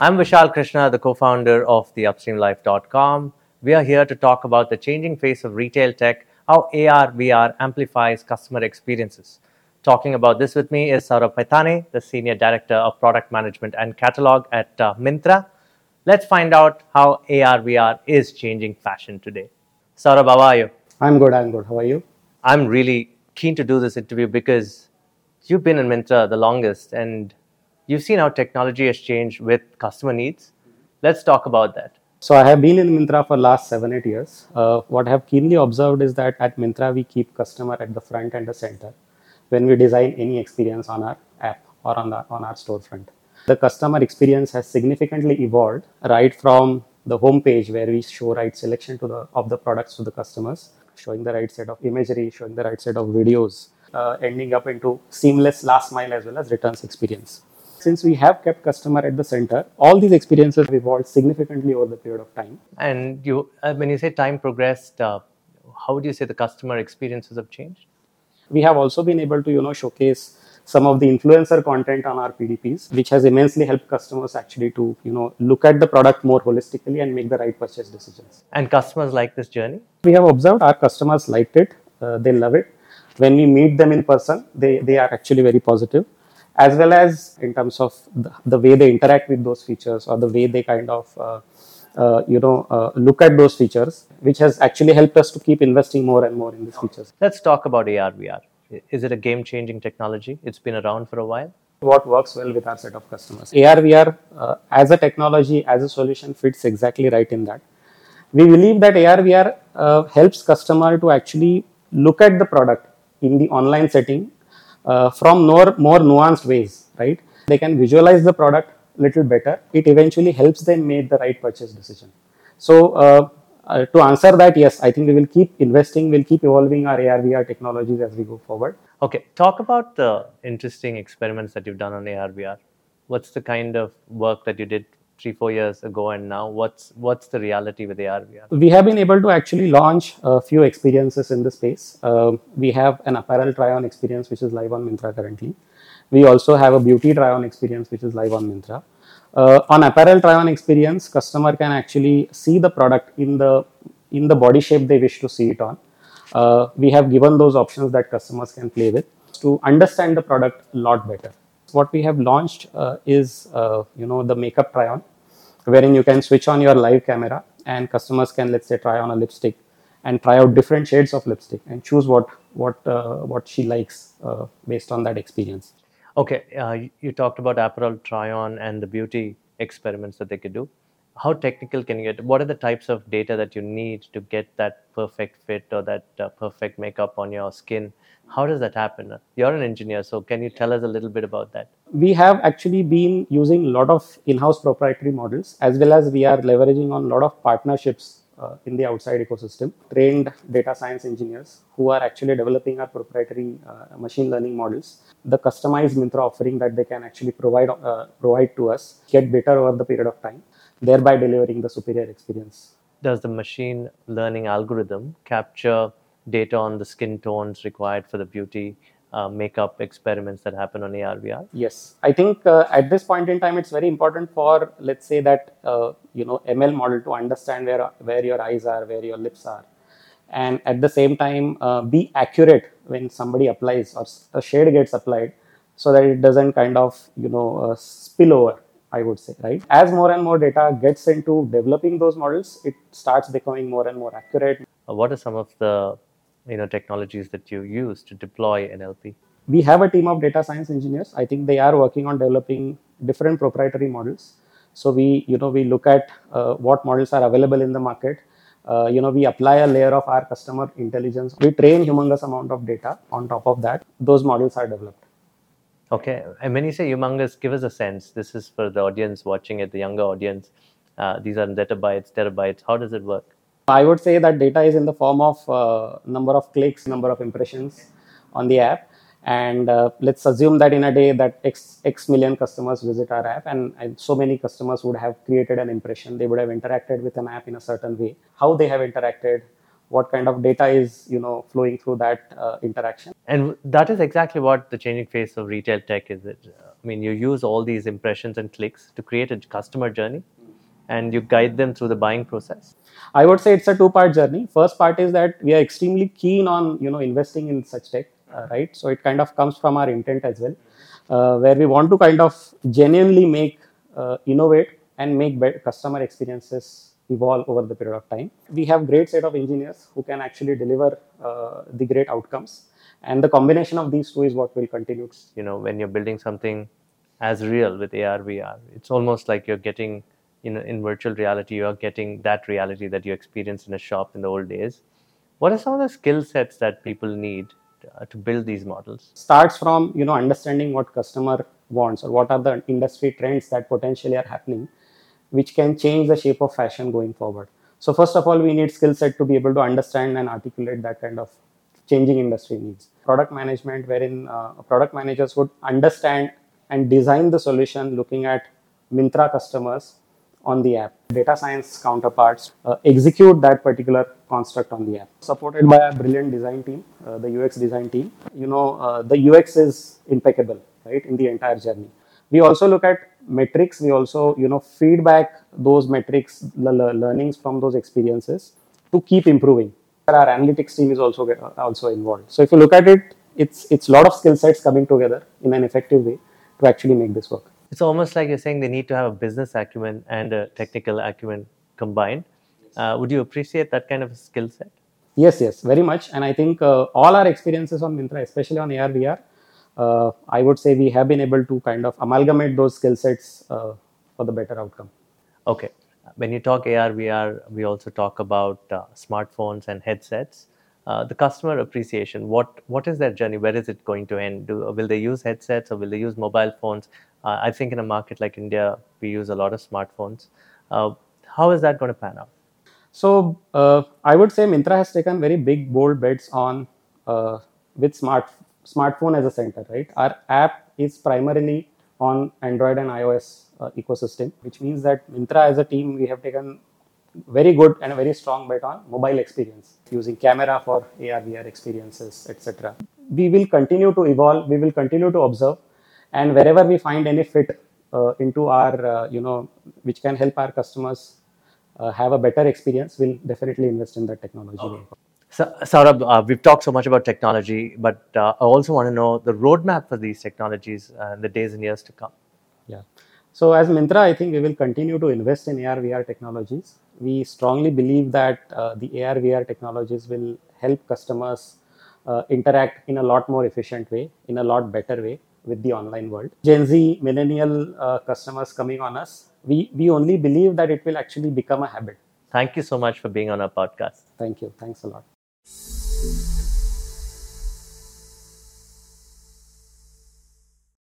I'm Vishal Krishna, the co founder of the upstreamlife.com. We are here to talk about the changing face of retail tech, how AR, VR amplifies customer experiences. Talking about this with me is Sourabh Paithane, the Senior Director of Product Management and Catalog at uh, Myntra. Let's find out how AR, VR is changing fashion today. Sourabh, how are you? I'm good, I'm good. How are you? I'm really keen to do this interview because you've been in Myntra the longest and you've seen how technology has changed with customer needs. Let's talk about that. So I have been in Myntra for last seven, eight years. Uh, what I have keenly observed is that at Myntra we keep customer at the front and the center when we design any experience on our app or on, the, on our storefront. The customer experience has significantly evolved right from the home page where we show right selection to the, of the products to the customers, showing the right set of imagery, showing the right set of videos, uh, ending up into seamless last mile as well as returns experience since we have kept customer at the center, all these experiences have evolved significantly over the period of time. And you, uh, when you say time progressed, uh, how would you say the customer experiences have changed? We have also been able to, you know, showcase some of the influencer content on our PDPs, which has immensely helped customers actually to, you know, look at the product more holistically and make the right purchase decisions. And customers like this journey? We have observed our customers liked it. Uh, they love it. When we meet them in person, they, they are actually very positive as well as in terms of the, the, way they interact with those features or the way they kind of uh, uh, you know uh, look at those features which has actually helped us to keep investing more and more in these features. Let's talk about ar vr is it a game changing technology? It's been around for a while. What works well with our set of customers? Ar vr uh, as a technology as a solution fits exactly right in that. We believe that ar vr uh, helps customer to actually look at the product in the online setting uh, from more, more nuanced ways, right? They can visualize the product little better. It eventually helps them make the right purchase decision. So uh, uh, to answer that, yes, I think we will keep investing, we'll keep evolving our AR VR technologies as we go forward. Okay, talk about the interesting experiments that you've done on AR VR. What's the kind of work that you did three four years ago and now what's what's the reality with ARVR? We have been able to actually launch a few experiences in the space. Uh, we have an apparel try-on experience which is live on Myntra currently. We also have a beauty try-on experience which is live on Myntra. Uh, on apparel try-on experience, customer can actually see the product in the in the body shape they wish to see it on. Uh, we have given those options that customers can play with to understand the product a lot better what we have launched uh, is uh, you know the makeup try on wherein you can switch on your live camera and customers can let's say try on a lipstick and try out different shades of lipstick and choose what what uh, what she likes uh, based on that experience. Okay uh, you talked about apparel try on and the beauty experiments that they could do how technical can you get? What are the types of data that you need to get that perfect fit or that uh, perfect makeup on your skin? How does that happen? You're an engineer so can you tell us a little bit about that? We have actually been using a lot of in-house proprietary models as well as we are leveraging on a lot of partnerships uh, in the outside ecosystem. Trained data science engineers who are actually developing our proprietary uh, machine learning models. The customized Myntra offering that they can actually provide uh, provide to us get better over the period of time thereby delivering the superior experience. Does the machine learning algorithm capture data on the skin tones required for the beauty uh, makeup experiments that happen on ARVR? Yes, I think uh, at this point in time, it's very important for let's say that uh, you know ML model to understand where where your eyes are, where your lips are, and at the same time uh, be accurate when somebody applies or a shade gets applied, so that it doesn't kind of you know uh, spill over I would say, right? As more and more data gets into developing those models, it starts becoming more and more accurate. Uh, what are some of the you know technologies that you use to deploy NLP? We have a team of data science engineers. I think they are working on developing different proprietary models. So we you know we look at uh, what models are available in the market. Uh, you know we apply a layer of our customer intelligence. We train humongous amount of data on top of that. Those models are developed. Okay, and when you say humongous, give us a sense. This is for the audience watching it, the younger audience. Uh, these are zettabytes, terabytes. How does it work? I would say that data is in the form of uh, number of clicks, number of impressions on the app, and uh, let's assume that in a day that x x million customers visit our app, and, and so many customers would have created an impression. They would have interacted with an app in a certain way. How they have interacted, what kind of data is you know flowing through that uh, interaction. And that is exactly what the changing face of retail tech is. It i mean you use all these impressions and clicks to create a customer journey and you guide them through the buying process. I would say it's a two part journey. First part is that we are extremely keen on you know investing in such tech uh, right? So it kind of comes from our intent as well uh, where we want to kind of genuinely make uh, innovate and make better customer experiences evolve over the period of time. We have great set of engineers who can actually deliver uh, the great outcomes, and the combination of these two is what will continue. You know, when you're building something as real with AR VR, it's almost like you're getting in in virtual reality. You're getting that reality that you experienced in a shop in the old days. What are some of the skill sets that people need uh, to build these models? Starts from you know understanding what customer wants or what are the industry trends that potentially are happening which can change the shape of fashion going forward. So first of all, we need skill set to be able to understand and articulate that kind of changing industry needs. Product management, wherein uh, product managers would understand and design the solution looking at Myntra customers on the app. Data science counterparts uh, execute that particular construct on the app. Supported by a brilliant design team, uh, the UX design team. You know, uh, the UX is impeccable, right, in the entire journey. We also look at metrics we also you know feedback those metrics the learnings from those experiences to keep improving. Our analytics team is also also involved. So if you look at it it's it's a lot of skill sets coming together in an effective way to actually make this work. It's almost like you're saying they need to have a business acumen and a technical acumen combined. Uh, would you appreciate that kind of a skill set? Yes yes very much. And i think uh, all our experiences on Myntra especially on ar vr uh, I would say we have been able to kind of amalgamate those skill sets uh, for the better outcome. Okay. When you talk AR, VR, we also talk about uh, smartphones and headsets. Uh, the customer appreciation, what what is their journey? Where is it going to end? Do, will they use headsets or will they use mobile phones? Uh, I think in a market like India, we use a lot of smartphones. Uh, how is that going to pan out? So I would say Myntra has taken very big, bold bets on with smart smartphone as a center, right? Our app is primarily on Android and iOS uh, ecosystem, which means that Myntra as a team, we have taken very good and a very strong bet on mobile experience using camera for AR, VR experiences, etc. We will continue to evolve, we will continue to observe, and wherever we find any fit uh, into our, uh, you know, which can help our customers uh, have a better experience, we'll definitely invest in that technology. Okay. So, Sourabh, uh, we've talked so much about technology, but uh, I also want to know the roadmap for these technologies uh, in the days and years to come. Yeah. So, as Myntra, I think we will continue to invest in AR VR technologies. We strongly believe that uh, the AR VR technologies will help customers uh, interact in a lot more efficient way, in a lot better way with the online world. Gen Z, millennial uh, customers coming on us, we, we only believe that it will actually become a habit. Thank you so much for being on our podcast. Thank you. Thanks a lot you